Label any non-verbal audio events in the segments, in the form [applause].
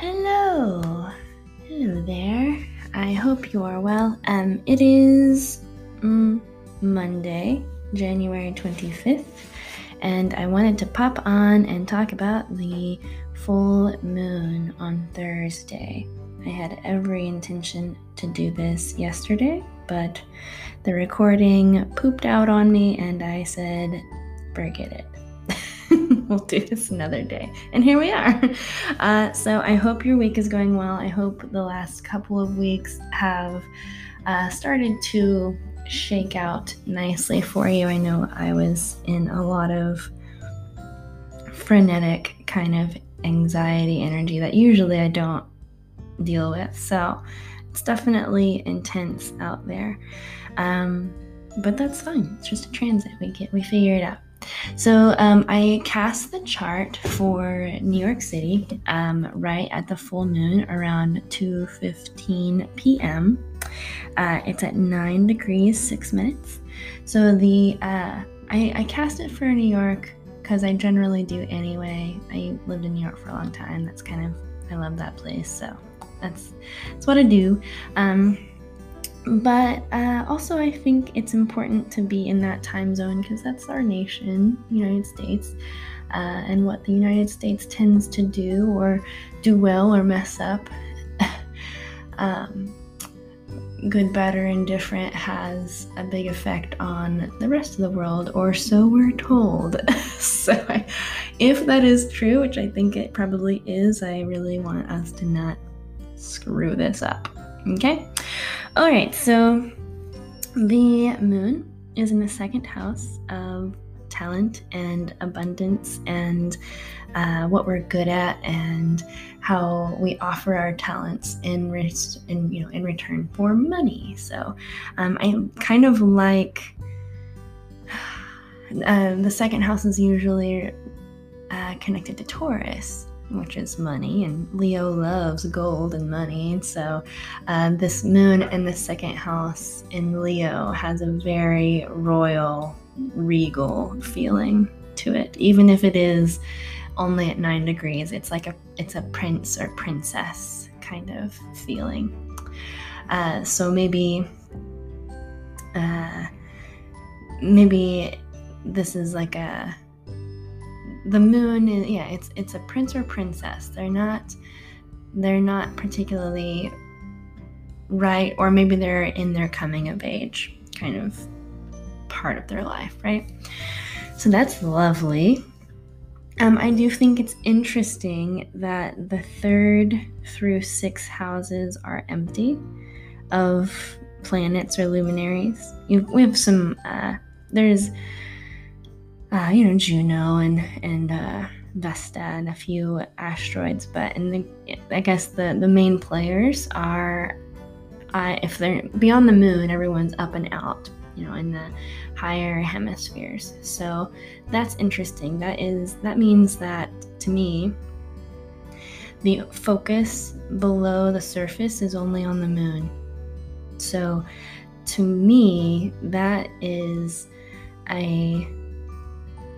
Hello. Hello there. I hope you are well. Um, it is mm, Monday, January 25th, and I wanted to pop on and talk about the full moon on Thursday. I had every intention to do this yesterday, but the recording pooped out on me, and I said, forget it. [laughs] we'll do this another day. And here we are. [laughs] Uh, so I hope your week is going well. I hope the last couple of weeks have uh, started to shake out nicely for you. I know I was in a lot of frenetic kind of anxiety energy that usually I don't deal with. So it's definitely intense out there. Um, but that's fine. It's just a transit. We get we figure it out. So um, I cast the chart for New York City um, right at the full moon around 2:15 p.m. Uh, it's at nine degrees six minutes. So the uh, I, I cast it for New York because I generally do anyway. I lived in New York for a long time. That's kind of I love that place. So that's that's what I do. Um, but uh, also, I think it's important to be in that time zone because that's our nation, United States, uh, and what the United States tends to do or do well or mess up. [laughs] um, good, bad, or indifferent has a big effect on the rest of the world, or so we're told. [laughs] so, I, if that is true, which I think it probably is, I really want us to not screw this up. Okay? All right, so the moon is in the second house of talent and abundance and uh, what we're good at and how we offer our talents in, re- in you know in return for money. So um, I kind of like [sighs] uh, the second house is usually uh, connected to Taurus which is money, and Leo loves gold and money. So, uh, this moon in the second house in Leo has a very royal, regal feeling to it, even if it is only at nine degrees. It's like a it's a prince or princess kind of feeling. Uh, so maybe, uh, maybe this is like a the moon is yeah it's it's a prince or princess. They're not they're not particularly right or maybe they're in their coming of age kind of part of their life right? So that's lovely. Um, i do think it's interesting that the third through six houses are empty of planets or luminaries. You, we have some uh, there's uh, you know, Juno and and uh, Vesta and a few asteroids. But in the, I guess the the main players are, uh, if they're beyond the moon, everyone's up and out. You know, in the higher hemispheres. So that's interesting. That is that means that to me, the focus below the surface is only on the moon. So to me, that is a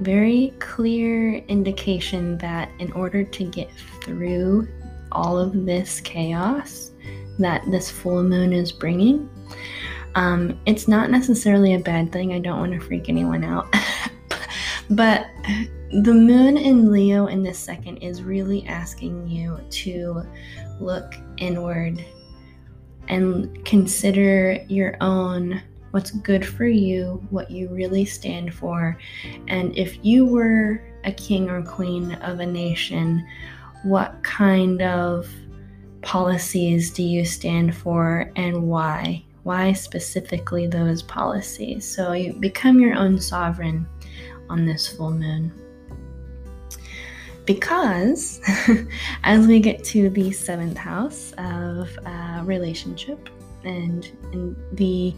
very clear indication that in order to get through all of this chaos that this full moon is bringing, um, it's not necessarily a bad thing. I don't want to freak anyone out. [laughs] but the moon in Leo in this second is really asking you to look inward and consider your own what's good for you, what you really stand for. And if you were a king or queen of a nation, what kind of policies do you stand for and why? Why specifically those policies? So you become your own sovereign on this full moon. Because [laughs] as we get to the seventh house of uh, relationship and, and the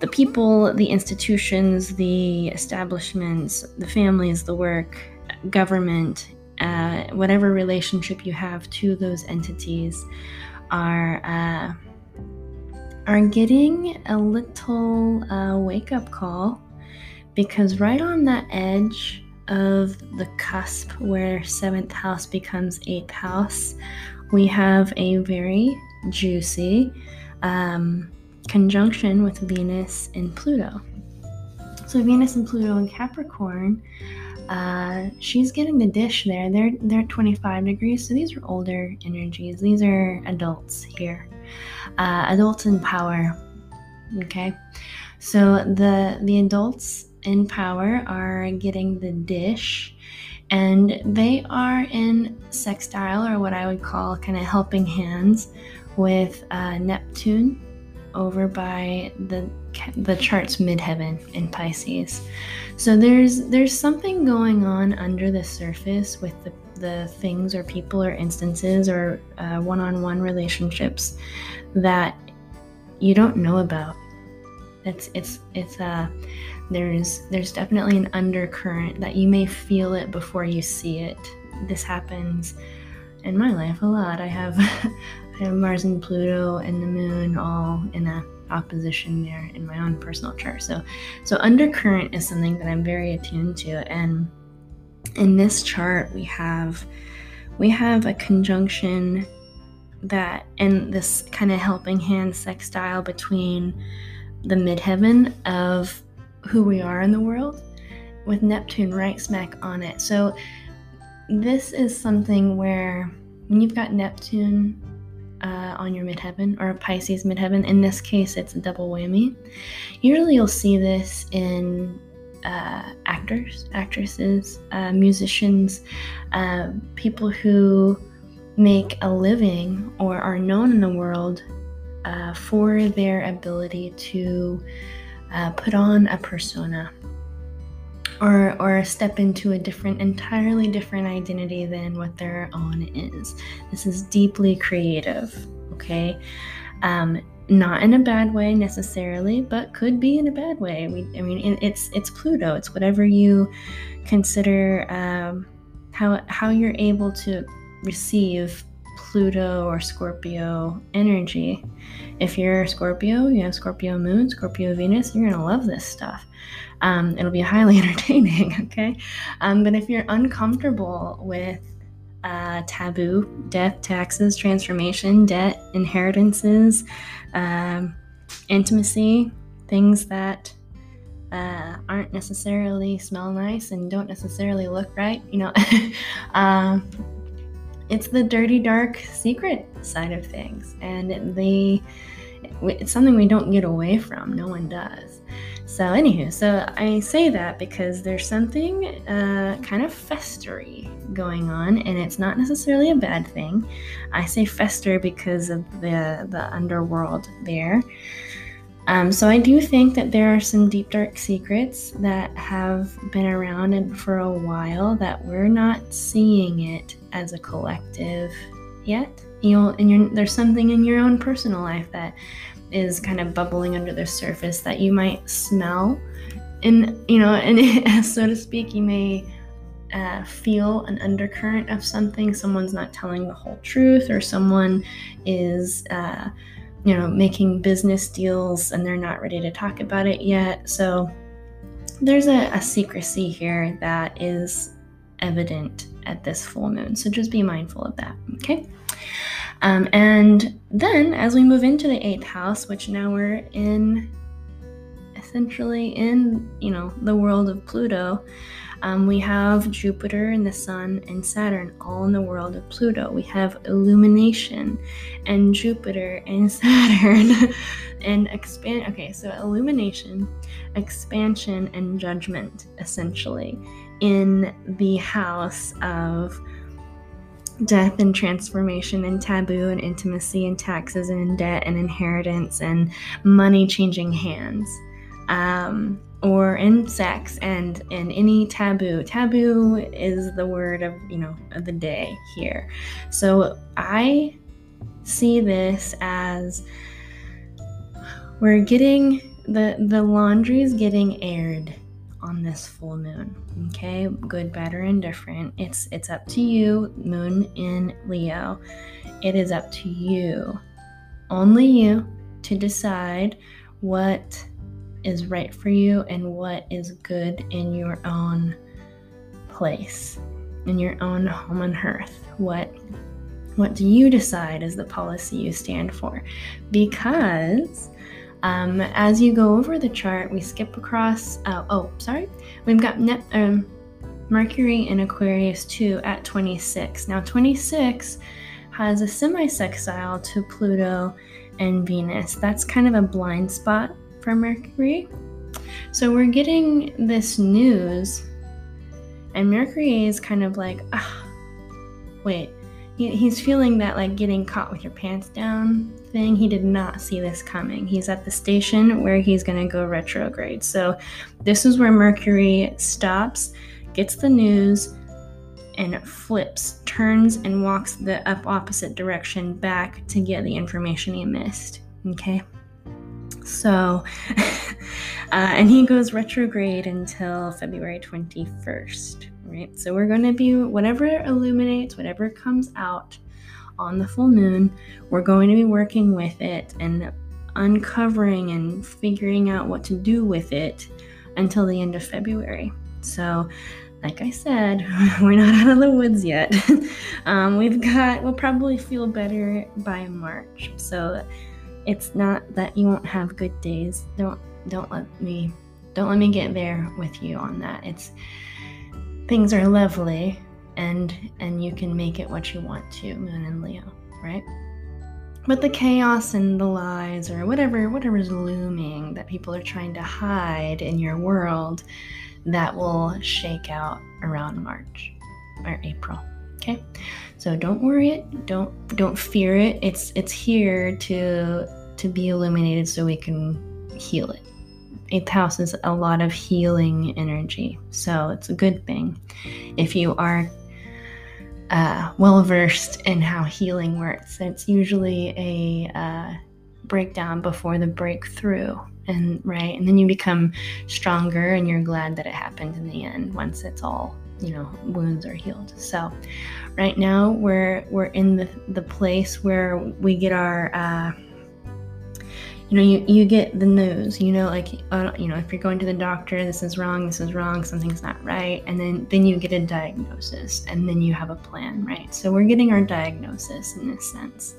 the people, the institutions, the establishments, the families, the work, government, uh, whatever relationship you have to those entities are uh, are getting a little uh, wake up call because right on that edge of the cusp where seventh house becomes eighth house we have a very juicy um, conjunction with Venus and Pluto. So Venus and Pluto in Capricorn, uh, she's getting the dish there. They're they're 25 degrees, so these are older energies. These are adults here, uh, adults in power. Okay, so the the adults in power are getting the dish and they are in sextile or what I would call kind of helping hands with uh, Neptune over by the the chart's midheaven in Pisces. So there's there's something going on under the surface with the the things or people or instances or uh, one-on-one relationships that you don't know about. It's it's it's uh there's there's definitely an undercurrent that you may feel it before you see it. This happens in my life a lot. I have [laughs] Mars and Pluto and the moon all in a opposition there in my own personal chart. So so undercurrent is something that I'm very attuned to and in this chart we have we have a conjunction that and this kind of helping hand sextile between the midheaven of who we are in the world with Neptune right smack on it. So, this is something where when you've got Neptune uh, on your midheaven or a Pisces midheaven, in this case, it's a double whammy. Usually, you'll see this in uh, actors, actresses, uh, musicians, uh, people who make a living or are known in the world uh, for their ability to uh, put on a persona or or step into a different entirely different identity than what their own is. This is deeply creative okay? Um, not in a bad way necessarily but could be in a bad way. We, i mean it's it's pluto. It's whatever you consider um, how how you're able to receive Pluto or Scorpio energy. If you're Scorpio, you have Scorpio moon, Scorpio Venus, you're to love this stuff. Um, it'll be [laughs] highly entertaining, [laughs] okay? Um, but if you're uncomfortable with uh, taboo, death, taxes, transformation, debt, inheritances, um, intimacy, things that uh, aren't necessarily smell nice and don't necessarily look right, you know, uh, [laughs] it's the dirty, dark secret side of things, and the it's something we don't get away from. No one does. So, anywho, so I say that because there's something uh, kind of festery going on, and it's not necessarily a bad thing. I say fester because of the the underworld there. Um, so I do think that there are some deep dark secrets that have been around and for a while that we're not seeing it as a collective yet. You know, and there's something in your own personal life that is kind of bubbling under the surface that you might smell, and you know, and [laughs] so to speak, you may uh, feel an undercurrent of something. Someone's not telling the whole truth, or someone is. Uh, you know, making business deals and they're not ready to talk about it yet. So there's a, a secrecy here that is evident at this full moon. So just be mindful of that, okay? Um, and then as we move into the eighth house, which now we're in essentially in, you know, the world of Pluto, um, we have Jupiter and the Sun and Saturn all in the world of Pluto. We have illumination and Jupiter and [laughs] Saturn and expand. Okay, so illumination, expansion, and judgment essentially in the house of death and transformation and taboo and intimacy and taxes and debt and inheritance and money changing hands. Um, or in sex and in any taboo. Taboo is the word of, you know, of the day here. So I see this as we're getting the the laundry is getting aired on this full moon. Okay? Good, bad or indifferent. It's it's up to you, moon in Leo. It is up to you. Only you to decide what is right for you and what is good in your own place, in your own home on earth. What What do you decide is the policy you stand for? Because um, as you go over the chart, we skip across. Uh, oh, sorry. We've got um, Mercury in Aquarius 2 at 26. Now, 26 has a semi sextile to Pluto and Venus. That's kind of a blind spot for Mercury. So we're getting this news, and Mercury is kind of like, ah, wait, he's feeling that like getting caught with your pants down thing. He did not see this coming. He's at the station where he's going to go retrograde. So this is where Mercury stops, gets the news, and flips, turns, and walks the up opposite direction back to get the information he missed. Okay. So, [laughs] uh, and he goes retrograde until February 21st, right? So, we're going to be whatever illuminates, whatever comes out on the full moon, we're going to be working with it and uncovering and figuring out what to do with it until the end of February. So, like I said, [laughs] we're not out of the woods yet. [laughs] um, we've got, we'll probably feel better by March. So, it's not that you won't have good days. Don't don't let me don't let me get there with you on that. It's things are lovely and and you can make it what you want to, Moon and Leo, right? But the chaos and the lies or whatever whatever is looming that people are trying to hide in your world, that will shake out around March or April. Okay? So don't worry it, don't don't fear it. It's it's here to to be illuminated so we can heal it. Eighth house is a lot of healing energy, so it's a good thing. If you are uh, well versed in how healing works, it's usually a uh, breakdown before the breakthrough, and right, and then you become stronger, and you're glad that it happened in the end once it's all you know wounds are healed. So, right now we're we're in the the place where we get our uh, you know you, you get the news you know like uh, you know if you're going to the doctor this is wrong this is wrong something's not right and then then you get a diagnosis and then you have a plan right? So we're getting our diagnosis in this sense.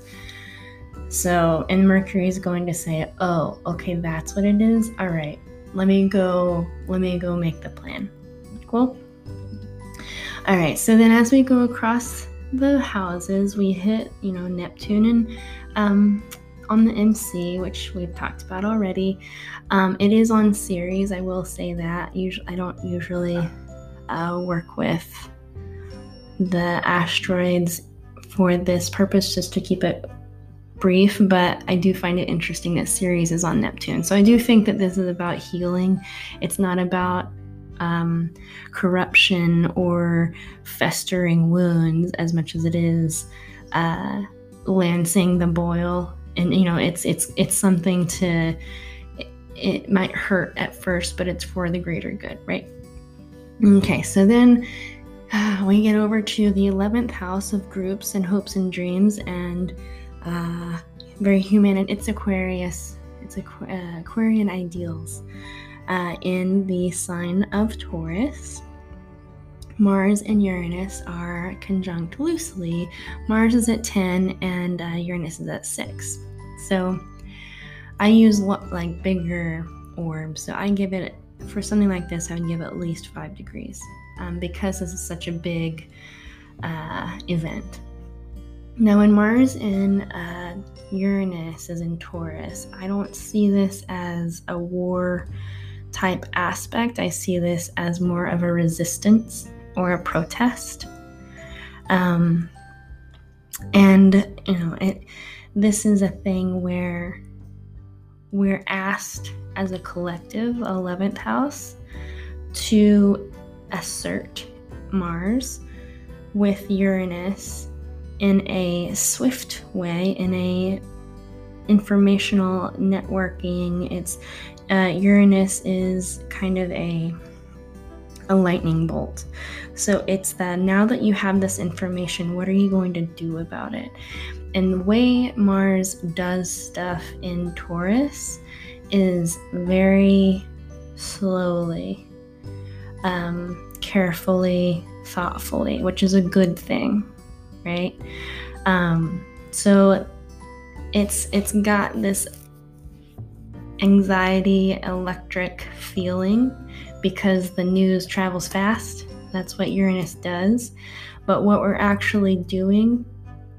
So and mercury is going to say oh okay that's what it is? All right let me go let me go make the plan. Cool all right so then as we go across the houses we hit you know neptune and um on the MC, which we've talked about already. Um, it is on Ceres, I will say that. Usually, I don't usually uh, work with the asteroids for this purpose, just to keep it brief. But I do find it interesting that Ceres is on Neptune. So I do think that this is about healing. It's not about um, corruption or festering wounds as much as it is uh, lancing the boil. And you know it's it's it's something to it, might hurt at first but it's for the greater good right? Okay so then uh, we get over to the 11th house of groups and hopes and dreams and uh, very human and it's aquarius. It's Aqu- uh, aquarian ideals uh, in the sign of taurus Mars and Uranus are conjunct loosely. Mars is at 10 and uh, Uranus is at 6. So I use like bigger orbs. So I give it, for something like this, I would give at least 5 degrees um, because this is such a big uh, event. Now, when Mars in uh, Uranus is in Taurus, I don't see this as a war type aspect. I see this as more of a resistance or a protest. Um, and you know, it. This is a thing where we're asked as a collective, 11th house, to assert Mars with Uranus in a swift way, in a informational networking. It's uh, Uranus is kind of a a lightning bolt. So it's that now that you have this information, what are you going to do about it? And the way Mars does stuff in Taurus is very slowly, um, carefully, thoughtfully, which is a good thing, right? Um, so it's it's got this anxiety electric feeling because the news travels fast. That's what Uranus does. But what we're actually doing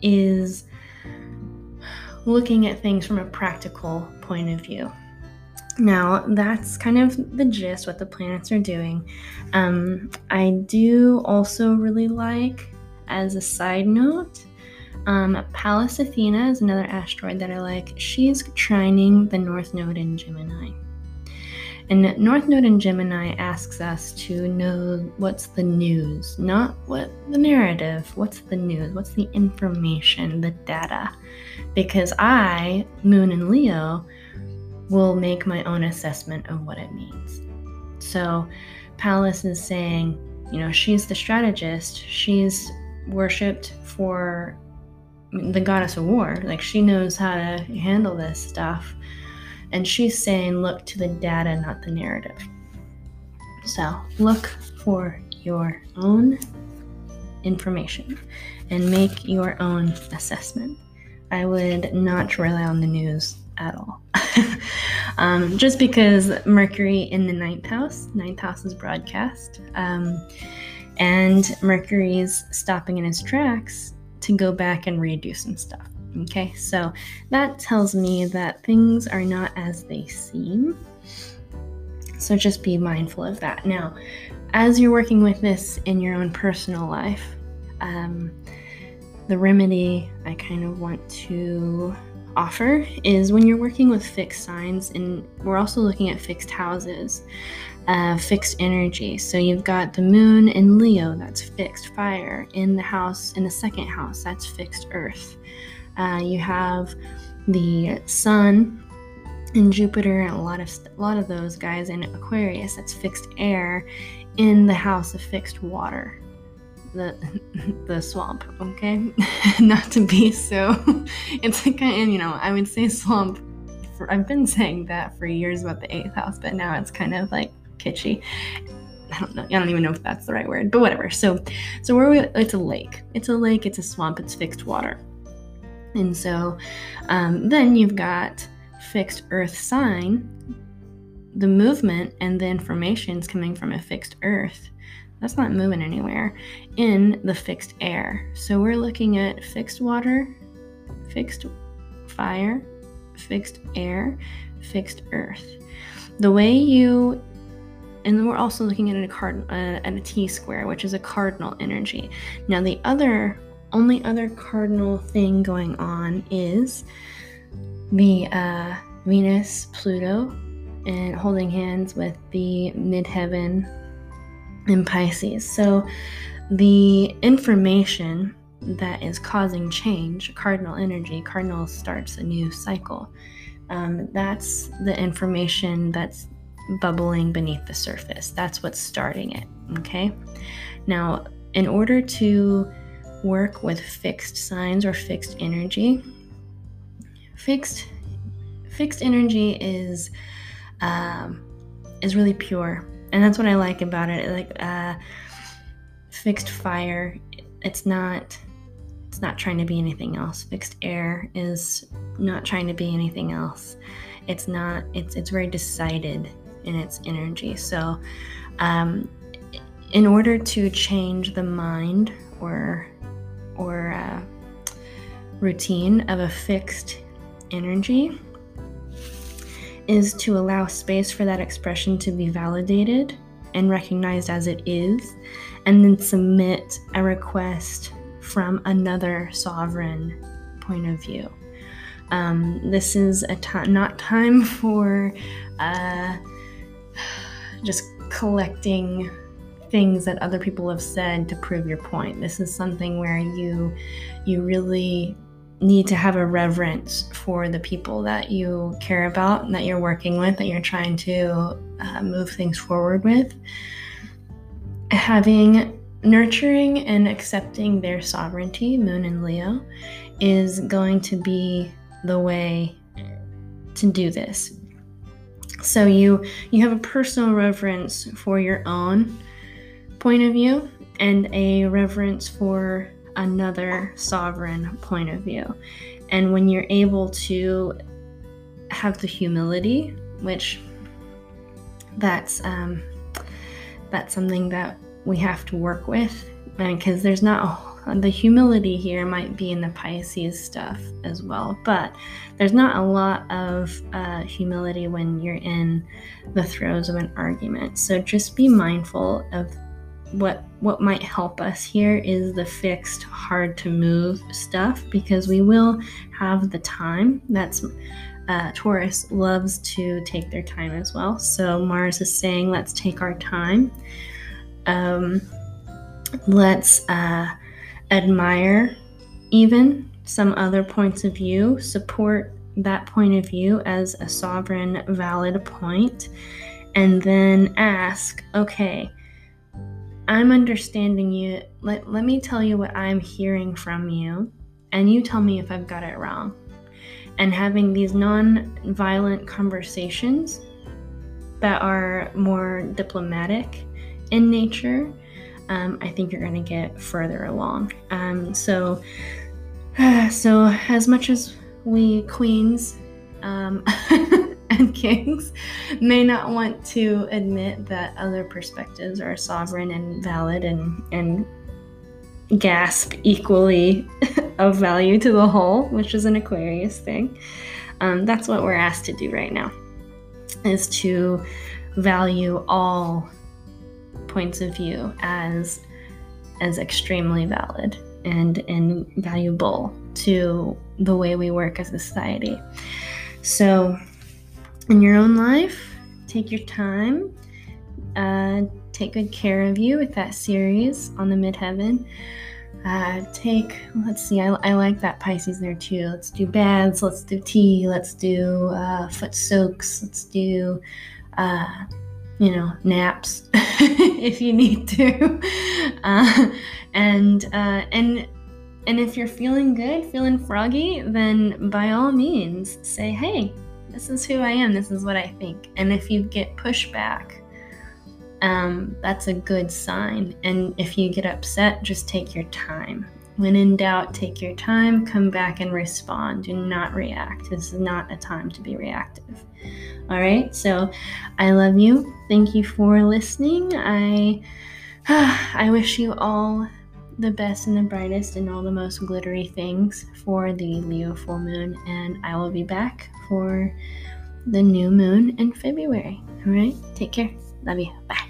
is looking at things from a practical point of view. Now, that's kind of the gist, what the planets are doing. Um, I do also really like, as a side note, um, Pallas Athena is another asteroid that I like. She's trining the North Node in Gemini. And North Node in Gemini asks us to know what's the news, not what the narrative, what's the news, what's the information, the data. Because I, Moon and Leo, will make my own assessment of what it means. So Pallas is saying, you know, she's the strategist, she's worshipped for the goddess of war. Like she knows how to handle this stuff. And she's saying, look to the data, not the narrative. So look for your own information and make your own assessment. I would not rely on the news at all. [laughs] um, just because Mercury in the ninth house, ninth house is broadcast, um, and Mercury's stopping in his tracks to go back and redo some stuff. Okay, so that tells me that things are not as they seem. So just be mindful of that. Now, as you're working with this in your own personal life, um, the remedy I kind of want to offer is when you're working with fixed signs, and we're also looking at fixed houses, uh, fixed energy. So you've got the moon in Leo, that's fixed fire. In the house, in the second house, that's fixed earth. Uh, you have the sun in Jupiter, and a lot of a lot of those guys in Aquarius. That's fixed air in the house of fixed water the [laughs] the swamp okay [laughs] not to be so [laughs] it's like and you know i would say swamp for, i've been saying that for years about the eighth house but now it's kind of like kitschy. I don't know i don't even know if that's the right word but whatever. So so where we it's a lake. It's a lake it's a swamp it's fixed water. And so um, then you've got fixed earth sign the movement and the information is coming from a fixed earth. That's not moving anywhere in the fixed air. So we're looking at fixed water, fixed fire, fixed air, fixed earth. The way you and then we're also looking at a card uh, at a T square, which is a cardinal energy. Now the other only other cardinal thing going on is the uh, Venus, Pluto, and holding hands with the midheaven in Pisces. So the information that is causing change, cardinal energy, cardinal starts a new cycle. Um, that's the information that's bubbling beneath the surface. That's what's starting it. Okay. Now, in order to work with fixed signs or fixed energy, fixed fixed energy is um, is really pure and that's what I like about it. Like uh, fixed fire, it's not it's not trying to be anything else. Fixed air is not trying to be anything else. It's not. It's it's very decided in its energy. So, um, in order to change the mind or or uh, routine of a fixed energy is to allow space for that expression to be validated and recognized as it is, and then submit a request from another sovereign point of view. Um, this is a not time [laughs] for uh, just collecting things that other people have said to prove your point. This is something where you you really need to have a reverence for the people that you care about, that you're working with, that you're trying to uh, move things forward with. Having nurturing and accepting their sovereignty, Moon and Leo, is going to be the way to do this. So you you have a personal reverence for your own point of view and a reverence for another sovereign point of view. And when you're able to have the humility, which that's um, that's something that we have to work with, because there's not the humility here might be in the Pisces stuff as well, but there's not a lot of uh, humility when you're in the throes of an argument. So just be mindful of what what might help us here is the fixed hard to move stuff because we will have the time. That's uh, taurus loves to take their time as well. So mars is saying let's take our time. Um, let's uh, admire even some other points of view support that point of view as a sovereign valid point and then ask okay I'm understanding you. Let, let me tell you what I'm hearing from you, and you tell me if I've got it wrong. And having these non violent conversations that are more diplomatic in nature, um, I think you're going to get further along. Um, so, [sighs] so as much as we queens um, [laughs] and kings may not want to admit that other perspectives are sovereign and valid and, and gasp equally [laughs] of value to the whole, which is an Aquarius thing. Um, that's what we're asked to do right now, is to value all points of view as as extremely valid and and valuable to the way we work as a society. So in your own life. Take your time. Uh, take good care of you with that Ceres on the midheaven. Uh, take, let's see, I, I like that Pisces there too. Let's do baths, let's do tea, let's do uh, foot soaks, let's do, uh, you know, naps [laughs] if you need to. Uh, and, uh, and, and if you're feeling good, feeling froggy, then by all means say, hey, this is who I am, this is what I think. And if you get pushback, um, that's a good sign. And if you get upset, just take your time. When in doubt, take your time, come back and respond. Do not react. This is not a time to be reactive. All right, so I love you. Thank you for listening. I [sighs] I wish you all the best and the brightest and all the most glittery things for the Leo full moon, and I will be back for the new moon in February. All right, take care. Love you. Bye.